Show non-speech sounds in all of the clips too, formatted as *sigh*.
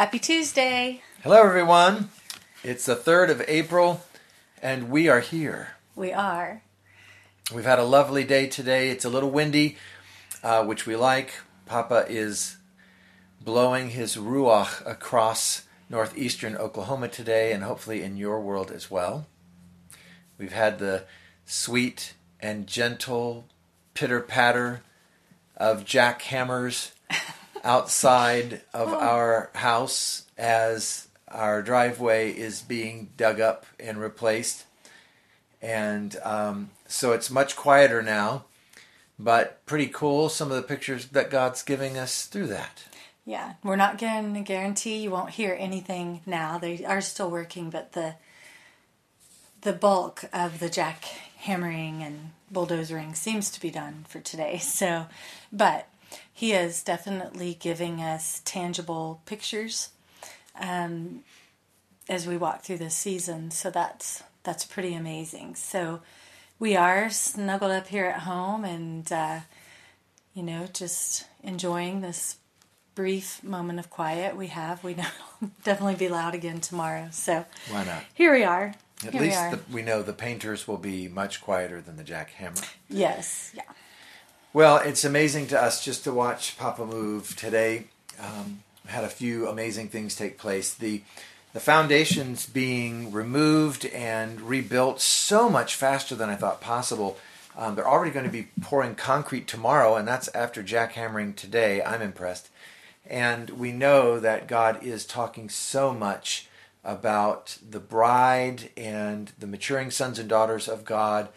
Happy Tuesday. Hello, everyone. It's the 3rd of April, and we are here. We are. We've had a lovely day today. It's a little windy, uh, which we like. Papa is blowing his ruach across northeastern Oklahoma today, and hopefully in your world as well. We've had the sweet and gentle pitter patter of jackhammers outside of Oh. our house as our driveway is being dug up and replaced. And um, so it's much quieter now, but pretty cool. Some of the pictures that God's giving us through that. Yeah, we're not going to guarantee you won't hear anything now. They are still working, but the the bulk of the jackhammering and bulldozering seems to be done for today. *laughs* So, but he is definitely giving us tangible pictures um, as we walk through this season. So that's that's pretty amazing. So we are snuggled up here at home and uh, you know just enjoying this brief moment of quiet we have. We know *laughs* definitely be loud again tomorrow. So Why not? here we are. At here we least are. the, we know the painters will be much quieter than the jackhammer. yes, yeah. Well, it's amazing to us just to watch Papa move today. Um, had a few amazing things take place. The the foundations being removed and rebuilt so much faster than I thought possible. Um, they're already going to be pouring concrete tomorrow, and that's after jackhammering today. I'm impressed. And we know that God is talking so much about the bride and the maturing sons and daughters of God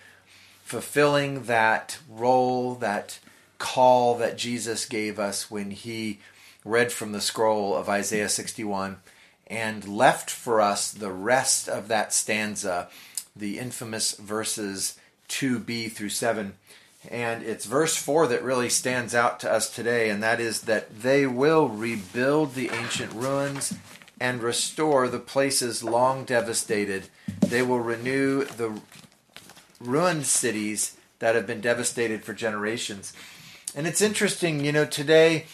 fulfilling that role, that call that Jesus gave us when he read from the scroll of Isaiah 61 and left for us the rest of that stanza, the infamous verses 2b through 7. And it's verse 4 that really stands out to us today, and that is that they will rebuild the ancient ruins and restore the places long devastated. They will renew the ruined cities that have been devastated for generations. And it's interesting, you know, today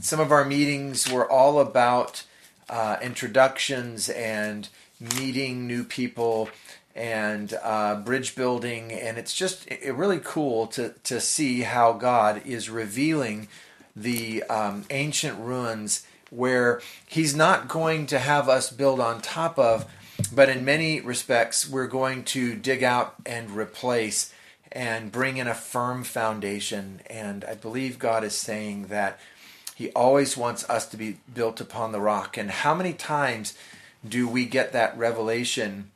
some of our meetings were all about uh, introductions and meeting new people and uh, bridge building. And it's just it, really cool to, to see how God is revealing the um, ancient ruins where He's not going to have us build on top of, but in many respects, we're going to dig out and replace and bring in a firm foundation. And I believe God is saying that He always wants us to be built upon the rock. And how many times do we get that revelation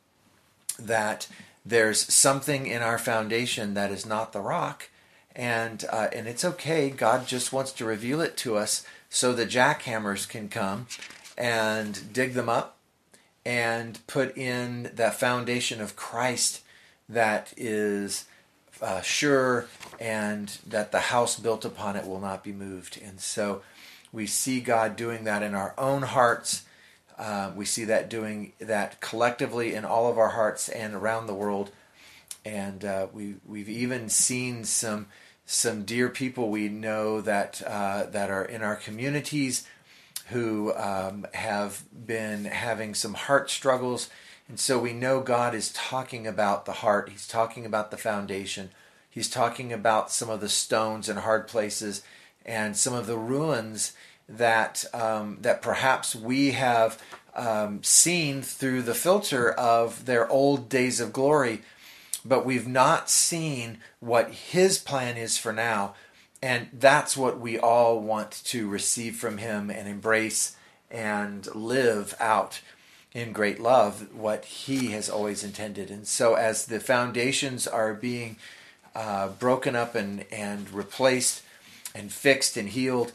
that there's something in our foundation that is not the rock? And uh, and it's okay. God just wants to reveal it to us so the jackhammers can come and dig them up and put in that foundation of Christ that is uh, sure and that the house built upon it will not be moved. And so we see God doing that in our own hearts. Uh, we see that doing that collectively in all of our hearts and around the world. And uh, we we've even seen some some dear people we know that uh, that are in our communities who um, have been having some heart struggles. And so we know God is talking about the heart. He's talking about the foundation. He's talking about some of the stones and hard places and some of the ruins that um, that perhaps we have um, seen through the filter of their old days of glory, but we've not seen what His plan is for now. And that's what we all want to receive from Him and embrace and live out in great love what He has always intended. And so, as the foundations are being uh, broken up and, and replaced and fixed and healed,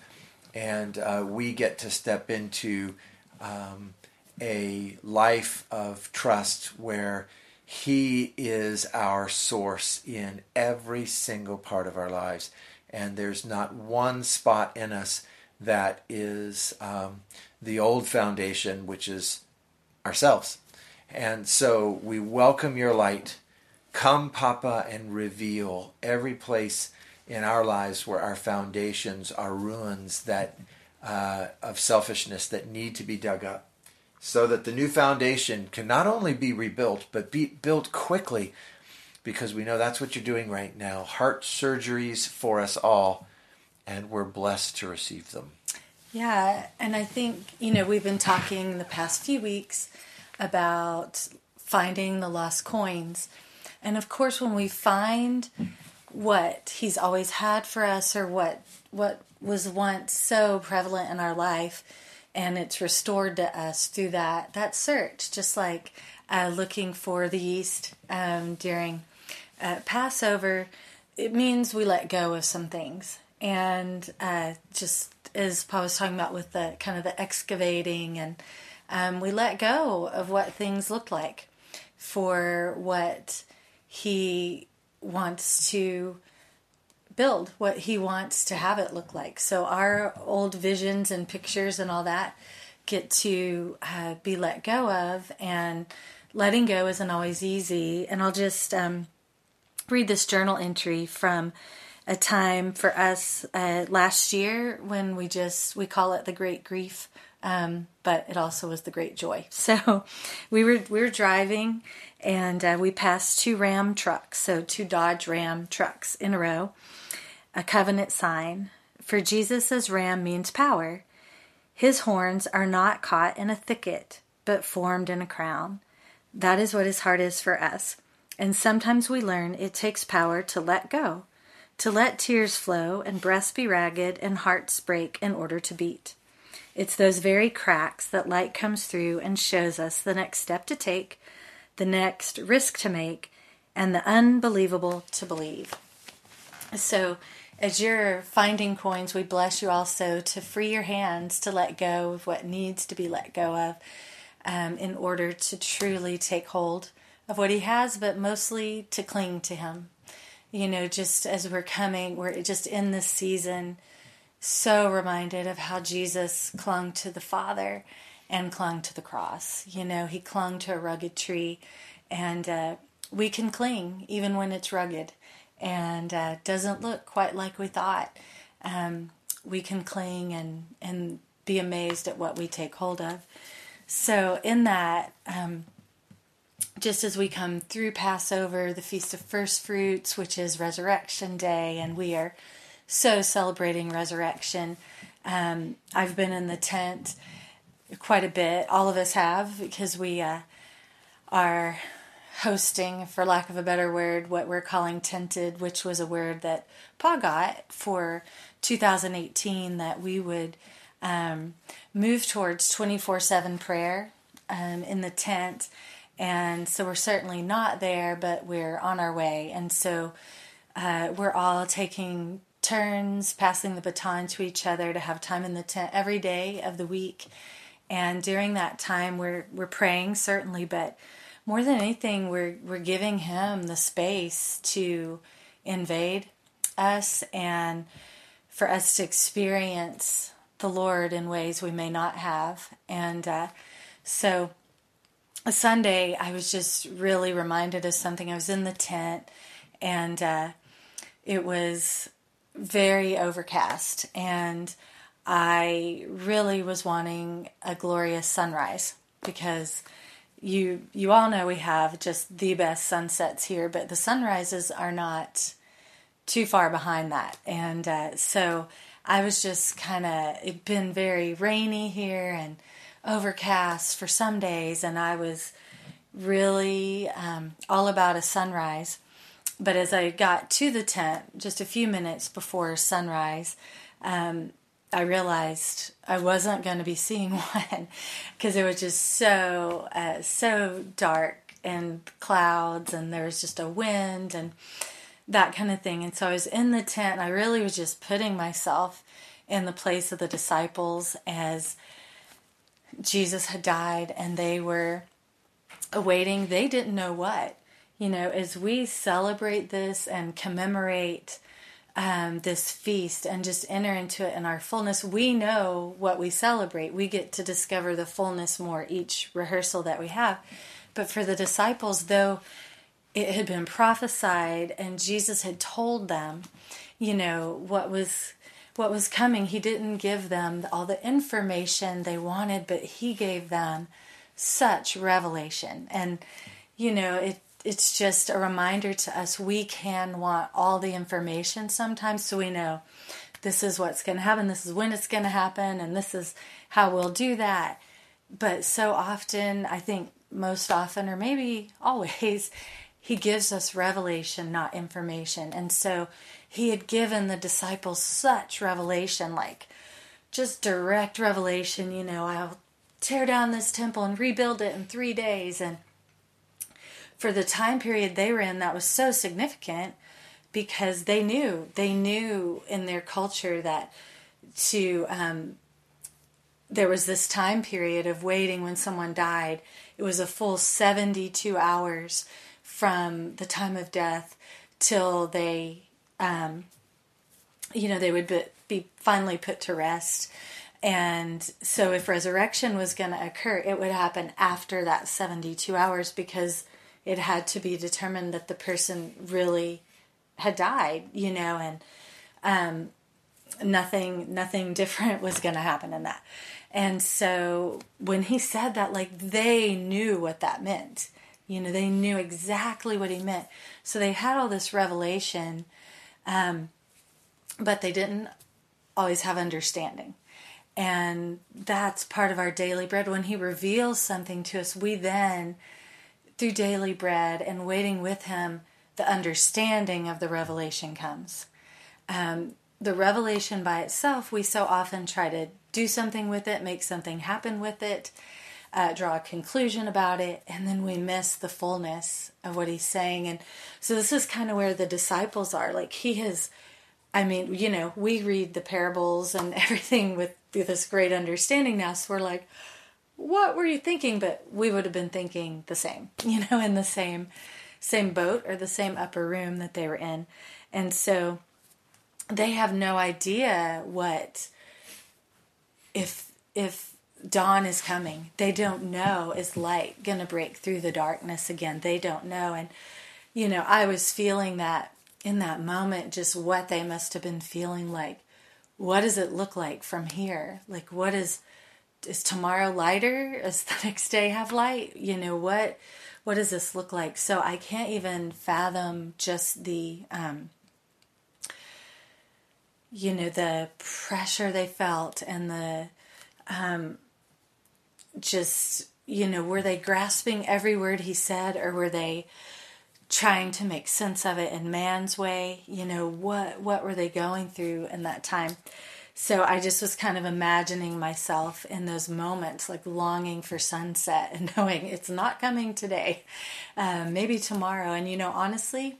and uh, we get to step into um, a life of trust where He is our source in every single part of our lives. And there's not one spot in us that is um, the old foundation, which is ourselves. And so we welcome your light. Come, Papa, and reveal every place in our lives where our foundations are ruins that uh, of selfishness that need to be dug up so that the new foundation can not only be rebuilt, but be built quickly because we know that's what you're doing right now. Heart surgeries for us all, and we're blessed to receive them. Yeah, and I think, you know, we've been talking the past few weeks about finding the lost coins. And of course, when we find what he's always had for us or what what was once so prevalent in our life and it's restored to us through that that search just like uh, looking for the yeast um, during uh, passover it means we let go of some things and uh, just as paul was talking about with the kind of the excavating and um, we let go of what things look like for what he wants to build what he wants to have it look like. So our old visions and pictures and all that get to uh, be let go of, and letting go isn't always easy. And I'll just um, read this journal entry from a time for us uh, last year when we just we call it the great grief um, but it also was the great joy *laughs* so we were we were driving and uh, we passed two ram trucks so two dodge ram trucks in a row a covenant sign. For Jesus' ram means power. His horns are not caught in a thicket, but formed in a crown. That is what his heart is for us. And sometimes we learn it takes power to let go, to let tears flow and breasts be ragged and hearts break in order to beat. It's those very cracks that light comes through and shows us the next step to take, the next risk to make, and the unbelievable to believe. So, as you're finding coins, we bless you also to free your hands to let go of what needs to be let go of um, in order to truly take hold of what He has, but mostly to cling to Him. You know, just as we're coming, we're just in this season so reminded of how Jesus clung to the Father and clung to the cross. You know, He clung to a rugged tree, and uh, we can cling even when it's rugged and uh, doesn't look quite like we thought, um, we can cling and, and be amazed at what we take hold of. So, in that, um, just as we come through Passover, the Feast of First Fruits, which is Resurrection Day, and we are so celebrating resurrection. Um, I've been in the tent quite a bit. All of us have because we uh, are hosting, for lack of a better word, what we're calling tented, which was a word that Pa got for 2018 that we would um, move towards 24 7 prayer um, in the tent. And so we're certainly not there, but we're on our way. And so uh, we're all taking turns, passing the baton to each other to have time in the tent every day of the week. And during that time, we're we're praying certainly, but more than anything, we're we're giving him the space to invade us and for us to experience the Lord in ways we may not have. And uh, so, Sunday, I was just really reminded of something. I was in the tent, and uh, it was very overcast, and I really was wanting a glorious sunrise because you you all know we have just the best sunsets here, but the sunrises are not too far behind that. And uh, so I was just kind of it been very rainy here and overcast for some days, and I was really um, all about a sunrise. But as I got to the tent, just a few minutes before sunrise, um, I realized I wasn't going to be seeing *laughs* one because it was just so uh, so dark and clouds and there was just a wind and that kind of thing. And so I was in the tent. I really was just putting myself in the place of the disciples as Jesus had died and they were awaiting. They didn't know what. You know, as we celebrate this and commemorate um, this feast and just enter into it in our fullness, we know what we celebrate. We get to discover the fullness more each rehearsal that we have. But for the disciples, though it had been prophesied and Jesus had told them, you know, what was what was coming. He didn't give them all the information they wanted, but he gave them such revelation. And you know, it it's just a reminder to us we can want all the information sometimes so we know this is what's going to happen, this is when it's going to happen, and this is how we'll do that. But so often, I think most often, or maybe *laughs* always, he gives us revelation, not information. And so he had given the disciples such revelation, like just direct revelation, you know, I'll tear down this temple and rebuild it in three days. And for the time period they were in, that was so significant because they knew they knew in their culture that to um, there was this time period of waiting when someone died. It was a full 72 hours from the time of death till they, um, you know, they would be, be finally put to rest. And so, if resurrection was going to occur, it would happen after that 72 hours because it had to be determined that the person really had died, you know, and um, nothing nothing *laughs* different was going to happen in that. And so when he said that, like they knew what that meant. You know, they knew exactly what he meant. So they had all this revelation, um, but they didn't always have understanding. And that's part of our daily bread. When he reveals something to us, we then, through daily bread and waiting with him, the understanding of the revelation comes. Um, the revelation by itself, we so often try to do something with it, make something happen with it, uh, draw a conclusion about it, and then we miss the fullness of what he's saying. And so this is kind of where the disciples are. Like he has, I mean, you know, we read the parables and *laughs* everything with, with this great understanding now. So we're like, what were you thinking? But we would have been thinking the same, *laughs* you know, in the same same boat or the same upper room that they were in. And so they have no idea what if if dawn is coming. They don't know is light going to break through the darkness again. They don't know and you know, I was feeling that in that moment just what they must have been feeling like. What does it look like from here? Like what is is tomorrow lighter? Does the *laughs* next day have light? You know, what what does this look like? So I can't even fathom just the, um, you know, the pressure they felt and the, um, just, you know, were they grasping every word he said or were they trying to make sense of it in man's way? You know, what, what were they going through in that time? So I just was kind of imagining myself in those moments, like longing for sunset and *laughs* knowing it's not coming today, um, maybe tomorrow. And you know, honestly,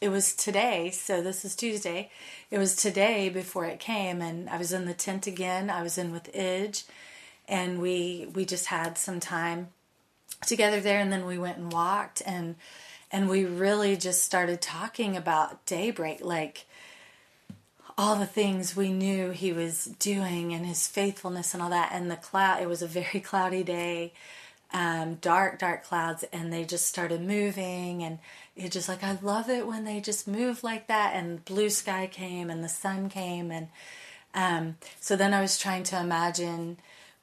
it was today. So this is Tuesday. It was today before it came, and I was in the tent again. I was in with Idge, and we we just had some time together there, and then we went and walked and and we really just started talking about daybreak, like all the things we knew he was doing and his faithfulness and all that. And the cloud, it was a very *laughs* cloudy day, um, dark, dark clouds, and they just started moving. And it just like, I love it when they just move like that. And blue sky came and the sun came. And um, so then I was trying to imagine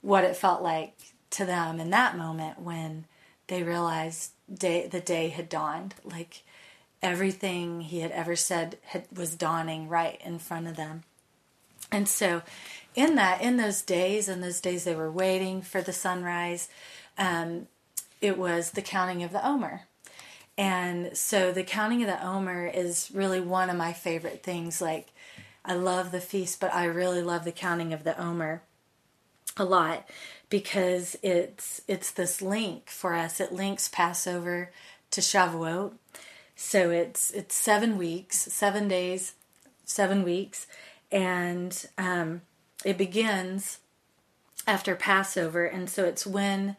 what it felt like to them in that moment when they realized day, the day had dawned. Like, everything he had ever said had, was dawning right in front of them. And so, in that, in those days, in those days they were waiting for the sunrise, um, it was the counting of the Omer. And so, the counting of the Omer is really one of my favorite things. Like, I love the feast, but I really love the counting of the Omer a lot because it's it's this link for us. It links Passover to Shavuot. So it's it's seven weeks, seven days, seven weeks, and um, it begins after Passover, and so it's when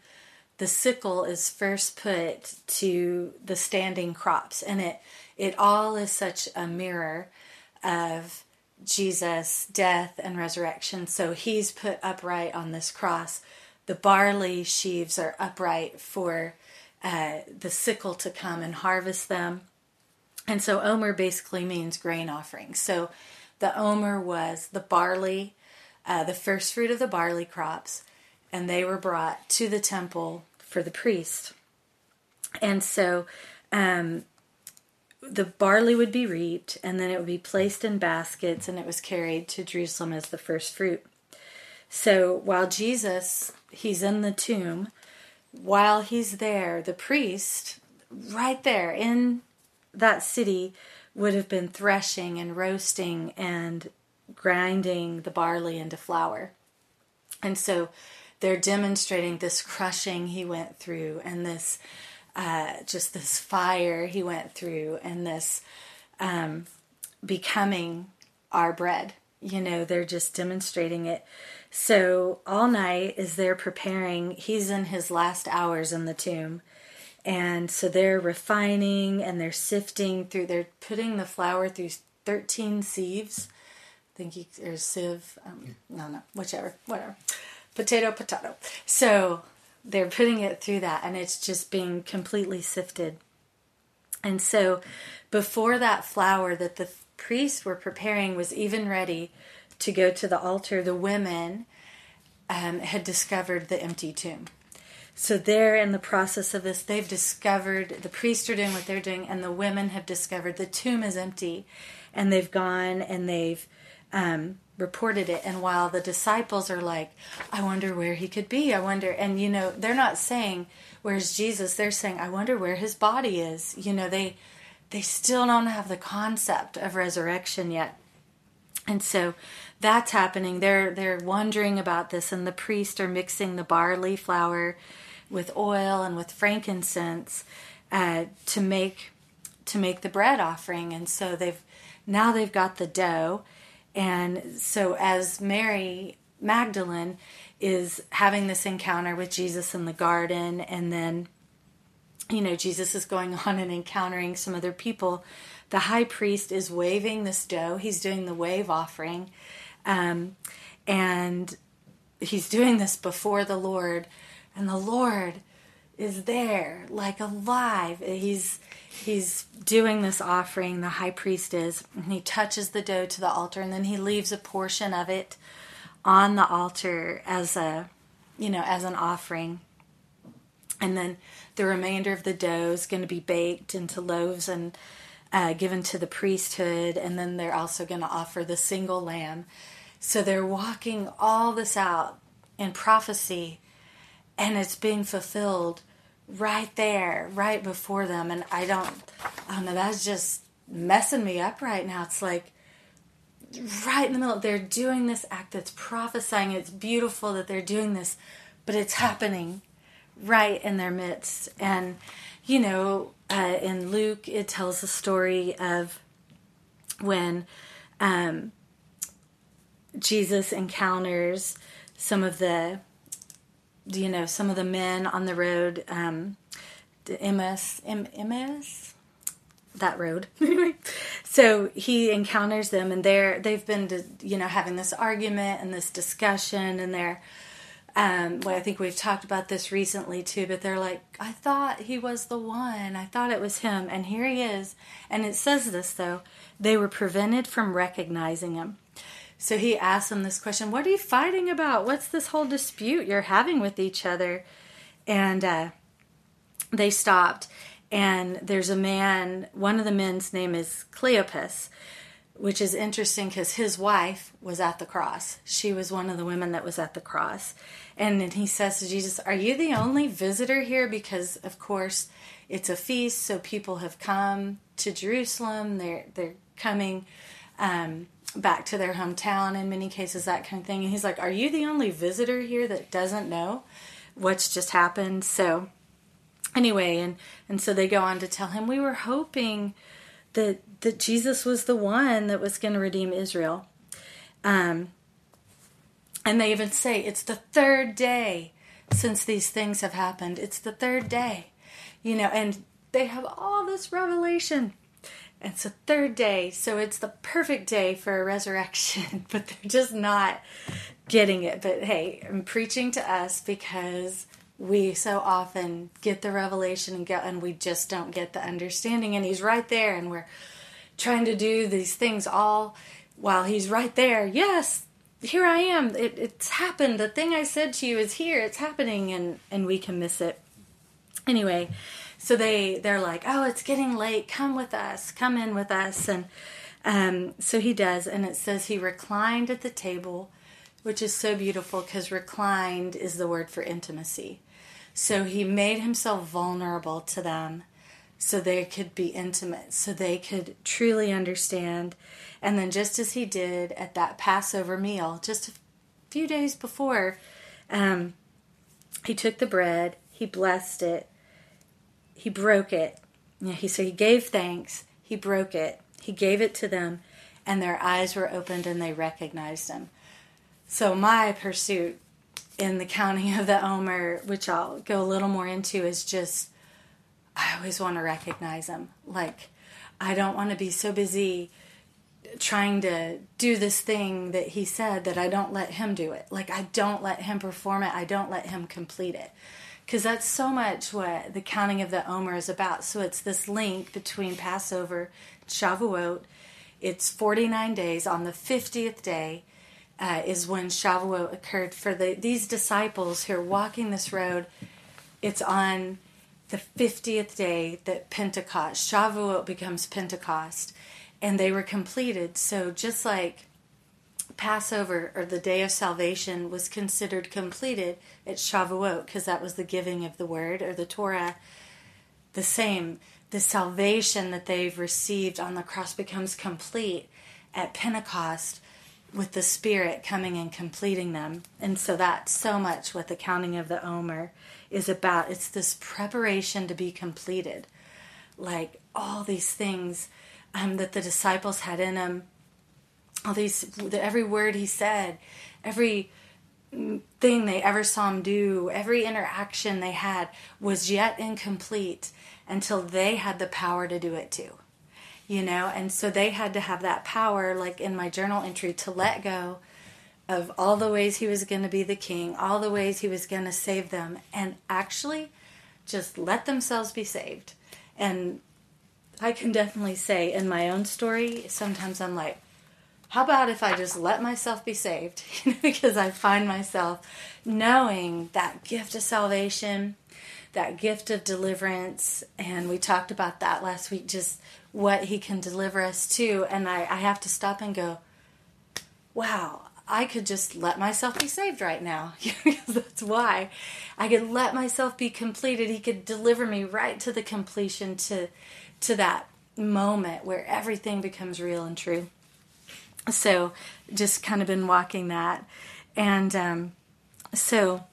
the sickle is first put to the standing crops, and it it all is such a mirror of Jesus' death and resurrection. So he's put upright on this cross. The barley sheaves are upright for uh, the sickle to come and harvest them. And so Omer basically means grain offering. So The omer was the barley, uh, the first fruit of the barley crops, and they were brought to the temple for the priest. And so um, the barley would be reaped, and then it would be placed in baskets, and it was carried to Jerusalem as the first fruit. So while Jesus, he's in the tomb, while he's there, the priest, right there in that city, would have been threshing and roasting and grinding the barley into flour. And so they're demonstrating this crushing he went through and this uh, just this fire he went through and this um, becoming our bread. You know, they're just demonstrating it. So all night is they're preparing, he's in his last hours in the tomb. And so they're refining and they're sifting through, they're putting the flour through 13 sieves. I think you, or sieve, um, no, no, whichever, whatever. Potato, potato. So they're putting it through that and it's just being completely sifted. And so before that flour that the priests were preparing was even ready to go to the altar, the women um, had discovered the empty tomb. So they're in the process of this. They've discovered the priests are doing what they're doing, and the women have discovered the tomb is empty, and they've gone and they've um, reported it. And while the disciples are like, I wonder where he could be, I wonder, and you know, they're not saying, Where's Jesus? They're saying, I wonder where his body is. You know, they they still don't have the concept of resurrection yet. And so that's happening. They're they're wondering about this, and the priests are mixing the barley flour with oil and with frankincense uh, to make to make the bread offering. And so they've now they've got the dough, and so as Mary Magdalene is having this encounter with Jesus in the garden, and then, you know, Jesus is going *laughs* on and encountering some other people. The high priest is waving this dough. He's doing the wave offering. Um, and he's doing this before the Lord. And the Lord is there, like alive. He's he's doing this offering, the high priest is, and he touches the dough to the altar, and then he leaves a portion of it on the altar as a, you know, as an offering. And then the remainder of the dough is going to be baked into loaves and uh, given to the priesthood. And then they're also going to offer the single lamb. So they're walking all this out in prophecy, and it's being fulfilled right there, right before them. And I don't, I don't know, that's just messing me up right now. It's like right in the middle, they're doing this act that's prophesying. It's beautiful that they're doing this, but it's happening right in their midst. And, you know, uh, in Luke, it tells the story of when um, Jesus encounters some of the you know some of the men on the road um Emmaus Emmaus that road *laughs* so he encounters them and they're they've been you know having this argument and this discussion and they're um, well, I think we've talked about this recently too, but they're like, I thought he was the one. I thought it was him, and here he is. And it says this though, they were prevented from recognizing him. So he asked them this question What are you fighting about? What's this whole dispute you're having with each other? And uh, they stopped. And there's a man, one of the men's name is Cleopas, which is interesting because his wife was at the cross. She was one of the women that was at the cross. And then he says to Jesus, Are you the only visitor here? Because, of course, it's a feast, so people have come to Jerusalem. They're, they're coming. Um, back to their hometown in many cases, that kind of thing. And he's like, Are you the only visitor here that doesn't know what's just happened? So, anyway, and, and so they go on to tell him, We were hoping that, that Jesus was the one that was going to redeem Israel. Um, and they even say, It's the third day since these things have happened. It's the third day, you know, and they have all this revelation it's the third day, so it's the perfect day for a resurrection, *laughs* but they're just not getting it. But hey, I'm preaching to us because we so often get the revelation and go and we just don't get the understanding and he's right there and we're trying to do these things all while he's right there, yes, here I am. It, it's happened. The thing I said to you is here. It's happening, and and we can miss it. Anyway, so they they're like, oh, it's getting late. Come with us. Come in with us. And um, so he does, and it says he reclined at the table, which is so beautiful because reclined is the word for intimacy. So he made himself vulnerable to them so they could be intimate, so they could truly understand. And then, just as he did at that Passover meal, just a few days before, um, he took the bread, he blessed it, he broke it. Yeah, he so he gave thanks, he broke it, he gave it to them, and their eyes were opened and they recognized him. So my pursuit in the counting of the Omer, which I'll go a little more into, is just I always want to recognize him. Like, I don't want to be so busy trying to do this thing that he said that I don't let him do it. Like, I don't let him perform it, I don't let him complete it. Because that's so much what the counting of the Omer is about. So it's this link between Passover, Shavuot. It's 49 days. On the 50th day uh, is when Shavuot occurred. For the, these disciples who are walking this road, it's on the 50th day that Pentecost, Shavuot becomes Pentecost, and they were completed. So just like Passover or the day of salvation was considered completed at Shavuot because that was the giving of the word or the Torah, the same. The salvation that they've received on the cross becomes complete at Pentecost with the Spirit coming and completing them. And so that's so much what the counting of the Omer is about. It's this preparation to be completed. Like all these things um, that the disciples had in them, all these, the, every word he said, every thing they ever saw him do, every interaction they had was yet incomplete until they had the power to do it too. You know, and so they had to have that power, like in my journal entry, to let go of all the ways he was going to be the king, all the ways he was going to save them, and actually just let themselves be saved. And I can definitely say in my own story, sometimes I'm like, how about if I just let myself be saved? *laughs* because I find myself knowing that gift of salvation, that gift of deliverance, and we talked about that last week, just what he can deliver us to. And I, I have to stop and go, wow, I could just let myself be saved right now. *laughs* that's why I could let myself be completed. He could deliver me right to the completion to to that moment where everything becomes real and true. So, just kind of been walking that, and um, so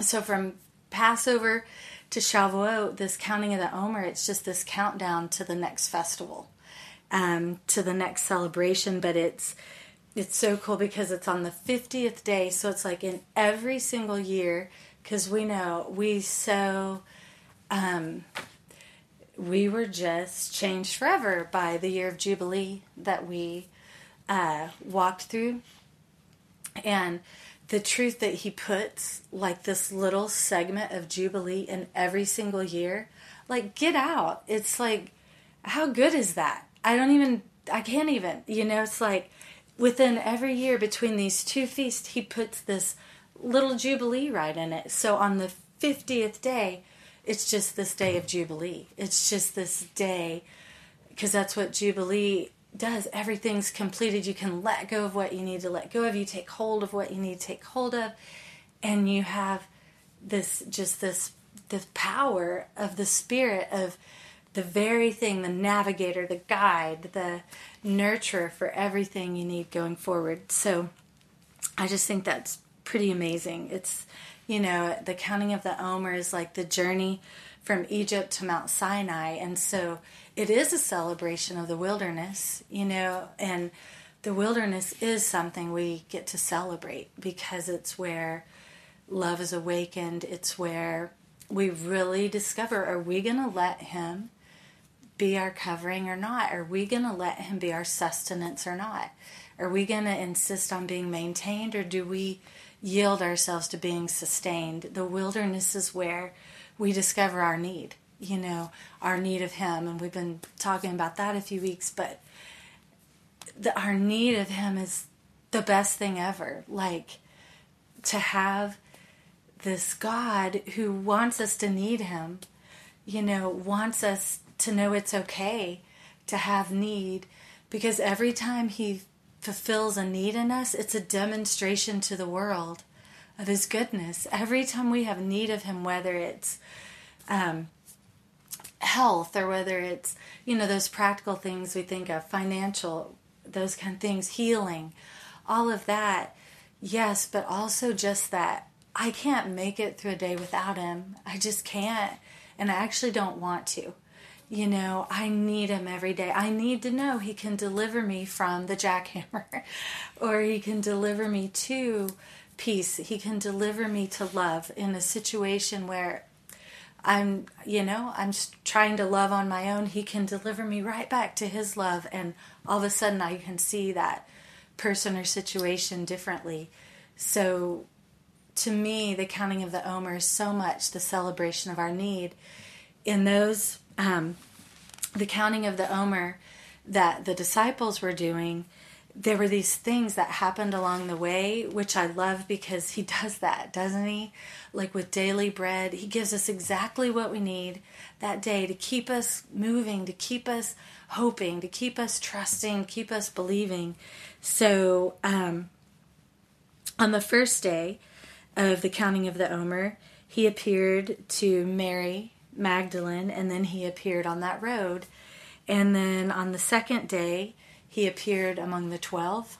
so from Passover to Shavuot, this counting of the Omer, it's just this countdown to the next festival, um, to the next celebration. But it's it's so cool because it's on the 50th day so it's like in every single year because we know we so um, we were just changed forever by the year of jubilee that we uh, walked through and the truth that he puts like this little segment of jubilee in every single year like get out it's like how good is that i don't even i can't even you know it's like within every year between these two feasts, he puts this little jubilee right in it. So on the 50th day, it's just this day of jubilee. It's just this day because that's what jubilee does. Everything's completed. You can let go of what you need to let go of. You take hold of what you need to take hold of, and you have this just this this power of the spirit of the very thing, the navigator, the guide, the nurturer for everything you need going forward. So I just think that's pretty amazing. It's, you know, the counting of the Omer is like the journey from Egypt to Mount Sinai. And so it is a celebration of the wilderness, you know, and the wilderness is something we get to celebrate because it's where love is awakened. It's where we really discover are we going to let Him be our covering or not? Are we going to let Him be our sustenance or not? Are we going to insist on being maintained or do we yield ourselves to being sustained? The wilderness is where we discover our need, you know, our need of Him. And we've been talking about that a few weeks, but the, our need of Him is the best thing ever. Like to have this God who wants us to need Him, you know, wants us to know it's okay to have need because every time He fulfills a need in us, it's a demonstration to the world of His goodness. Every time we have need of Him, whether it's um, health or whether it's, you know, those practical things we think of, financial, those kind of things, healing, all of that, yes, but also just that I can't make it through a day without Him. I just can't. And I actually don't want to. You know, I need him every day. I need to know he can deliver me from the jackhammer *laughs* or he can deliver me to peace. He can deliver me to love in a situation where I'm, you know, I'm trying to love on my own. He can deliver me right back to his love. And all of a sudden I can see that person or situation differently. So to me, the counting of the Omer is so much the celebration of our need. In those um, the counting of the Omer that the disciples were doing, there were these things that happened along the way, which I love because he *laughs* does that, doesn't he? Like with daily bread, he gives us exactly what we need that day to keep us moving, to keep us hoping, to keep us trusting, keep us believing. So, um, on the first day of the counting of the Omer, he appeared to Mary Magdalene, and then he appeared on that road. And then on the second day, he appeared among the twelve.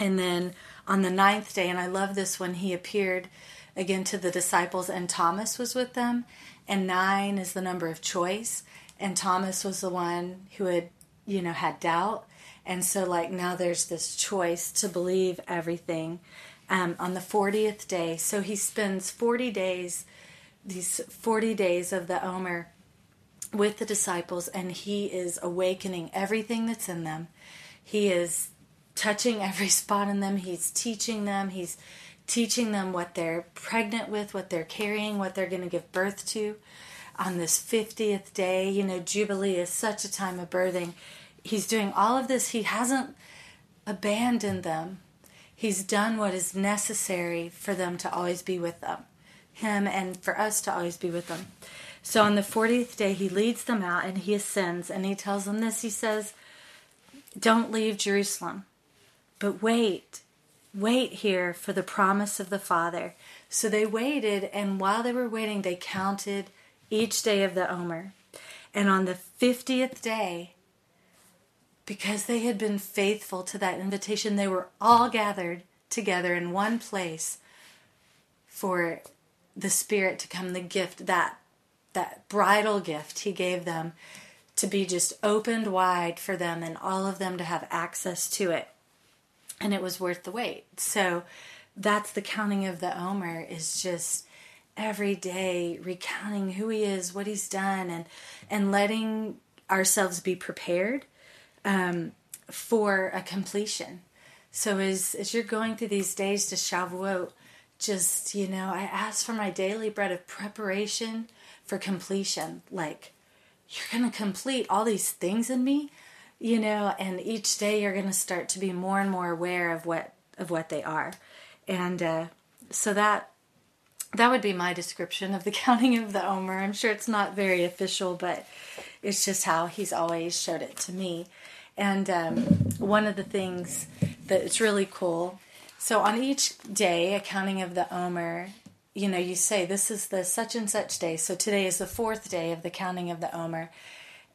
And then on the ninth day, and I love this one, he appeared again to the disciples, and Thomas was with them. And nine is the number of choice. And Thomas was the one who had, you know, had doubt. And so, like, now there's this choice to believe everything um, on the 40th day. So he spends 40 days these 40 days of the Omer with the disciples, and he is awakening everything that's in them. He is touching every *laughs* spot in them. He's teaching them. He's teaching them what they're pregnant with, what they're carrying, what they're going to give birth to. On this 50th day, you know, Jubilee is such a time of birthing. He's doing all of this. He hasn't abandoned them. He's done what is necessary for them to always be with them him and for us to always be with them. So on the 40th day, he leads them out and he ascends and he tells them this. He says, Don't leave Jerusalem, but wait, wait here for the promise of the Father. So they waited, and while they were waiting, they counted each day of the Omer. And on the 50th day, because they had been faithful to that invitation, they were all gathered together in one place for the Spirit to come, the gift, that that bridal gift he gave them to be just opened wide for them and all of them to have access to it. And it was worth the wait. So that's the counting of the Omer is just every day recounting who he is, what he's done, and and letting ourselves be prepared um, for a completion. So as as you're going through these days to Shavuot, just, you know, I ask for my daily bread of preparation for completion. Like, you're going to complete all these things in me, you know, and each day you're going to start to be more and more aware of what of what they are. And uh, so that that would be my description of the *laughs* counting of the Omer. I'm sure it's not very official, but it's just how he's always showed it to me. And um, one of the things that's really cool so on each day, accounting of the Omer, you know, you say this is the such and such day. So today is the fourth day of the counting of the Omer,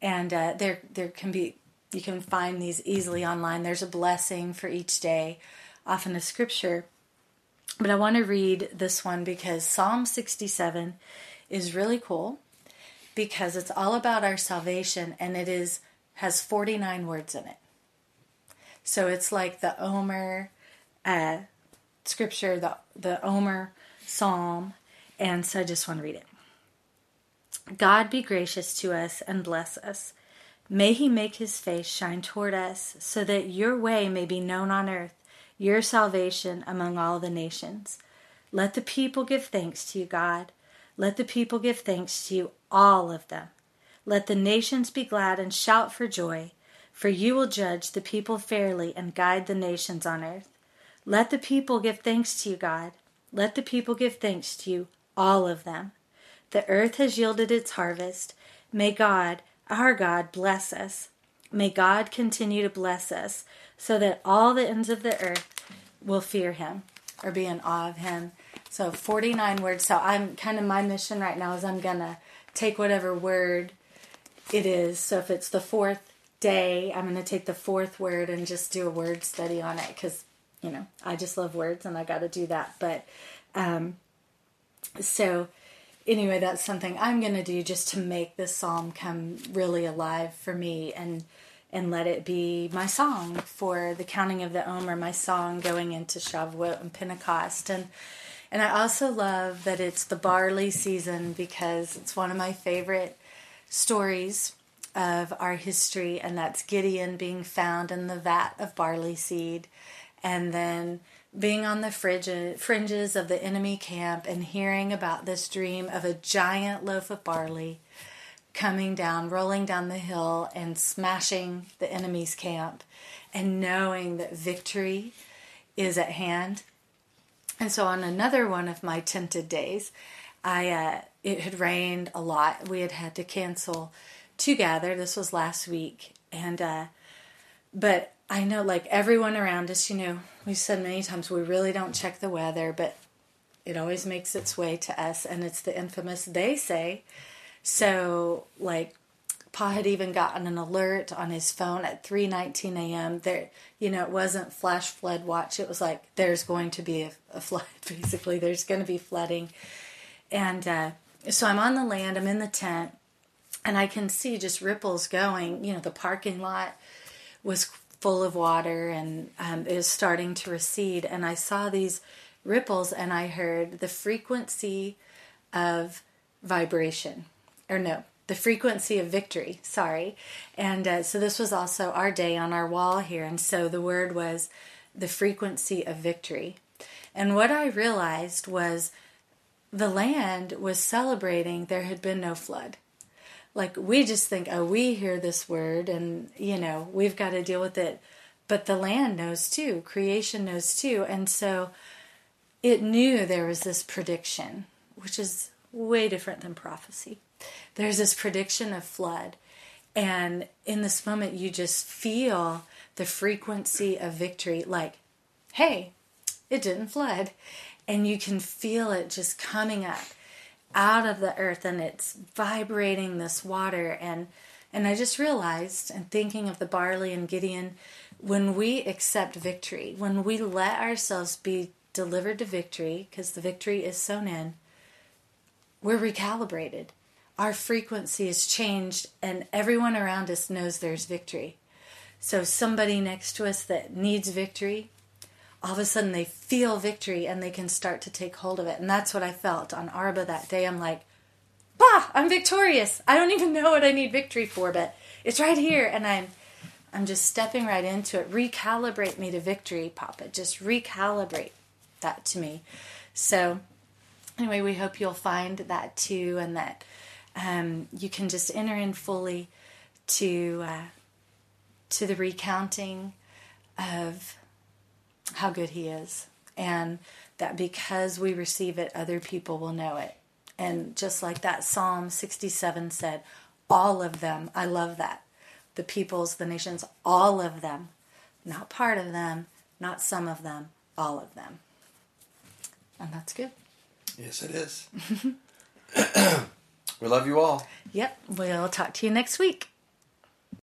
and uh, there there can be you can find these easily online. There's a blessing for each day, often a scripture. But I want to read this one because Psalm 67 is really cool because it's all about our salvation and it is has 49 words in it. So it's like the Omer uh, scripture, the, the Omer psalm, and so I just want to read it. God be gracious to us and bless us. May he make his face shine toward us, so that your way may be known on earth, your salvation among all the nations. Let the people give thanks to you, God. Let the people give thanks to you, all of them. Let the nations be glad and shout for joy. For you will judge the people fairly and guide the nations on earth. Let the people give thanks to you, God. Let the people give thanks to you, all of them. The earth has yielded its harvest. May God, our God, bless us. May God continue to bless us so that all the ends of the earth will fear him or be in awe of him. So 49 words. So I'm kind of my mission right now is I'm going to take whatever word it is. So if it's the fourth day, I'm going to take the fourth word and just do a word study on it because, you know, I just love words and I got to do that. But, um, so anyway, that's something I'm going to do just to make this psalm come really alive for me and, and let it be my song for the counting of the Omer, my song going into Shavuot and Pentecost. And, and I also love that it's the barley season because it's one of my favorite stories of our history, and that's Gideon being found in the vat of barley seed, and then being on the fringes of the enemy camp and hearing about this dream of a giant loaf of barley coming down, rolling down the hill, and smashing the enemy's camp, and knowing that victory is at hand. And so, on another one of my tented days, I uh, it had rained a lot. We had had to cancel to gather. This was last week, and uh, but I know like everyone around us, you know, we've said many times we really don't check the weather, but it always makes its way to us, and it's the infamous they say. So like Pa had even gotten an alert on his phone at 3:19 a.m. There, you know, it wasn't flash flood watch. It was like there's going to be a, a flood. *laughs* Basically, there's going to be flooding, and uh, so I'm on the land. I'm in the tent, and I can see just ripples going. You know, the parking lot was full of water and um, is starting to recede. And I saw these ripples, and I heard the frequency of vibration, or no, the frequency of victory. Sorry, and uh, so this was also our day on our wall here, and so the word was the frequency of victory. And what I realized was the land was celebrating there had been no flood like we just think, oh, we hear this word and, you know, we've got to deal with it. But the land knows too, creation knows too. And so it knew there was this prediction, which is way different than prophecy. There's this prediction of flood. And in this moment, you just feel the frequency of victory like, hey, it didn't flood. And you can feel it just coming up out of the earth and it's vibrating this water. And and I just realized and thinking of the barley and Gideon when we accept victory when we let ourselves be delivered to victory because the victory is sown in we're recalibrated. Our frequency is changed and everyone around us knows there's victory. So somebody next to us that needs victory all of a sudden they feel victory and they can start to take hold of it. And that's what I felt on Arba that day. I'm like, bah, I'm victorious. I don't even know what I need victory for, but it's right here. And I'm I'm just stepping right into it. Recalibrate me to victory, Papa. Just recalibrate that to me. So anyway, we hope you'll find that too and that um, you can just enter in fully to uh, to the recounting of how good He is, and that because we receive it, other people will know it. And just like that Psalm 67 said, all of them, I love that. The peoples, the nations, all of them, not part of them, not some of them, all of them. And that's good. Yes, it is. *clears throat* we love you all. Yep. We'll talk to you next week.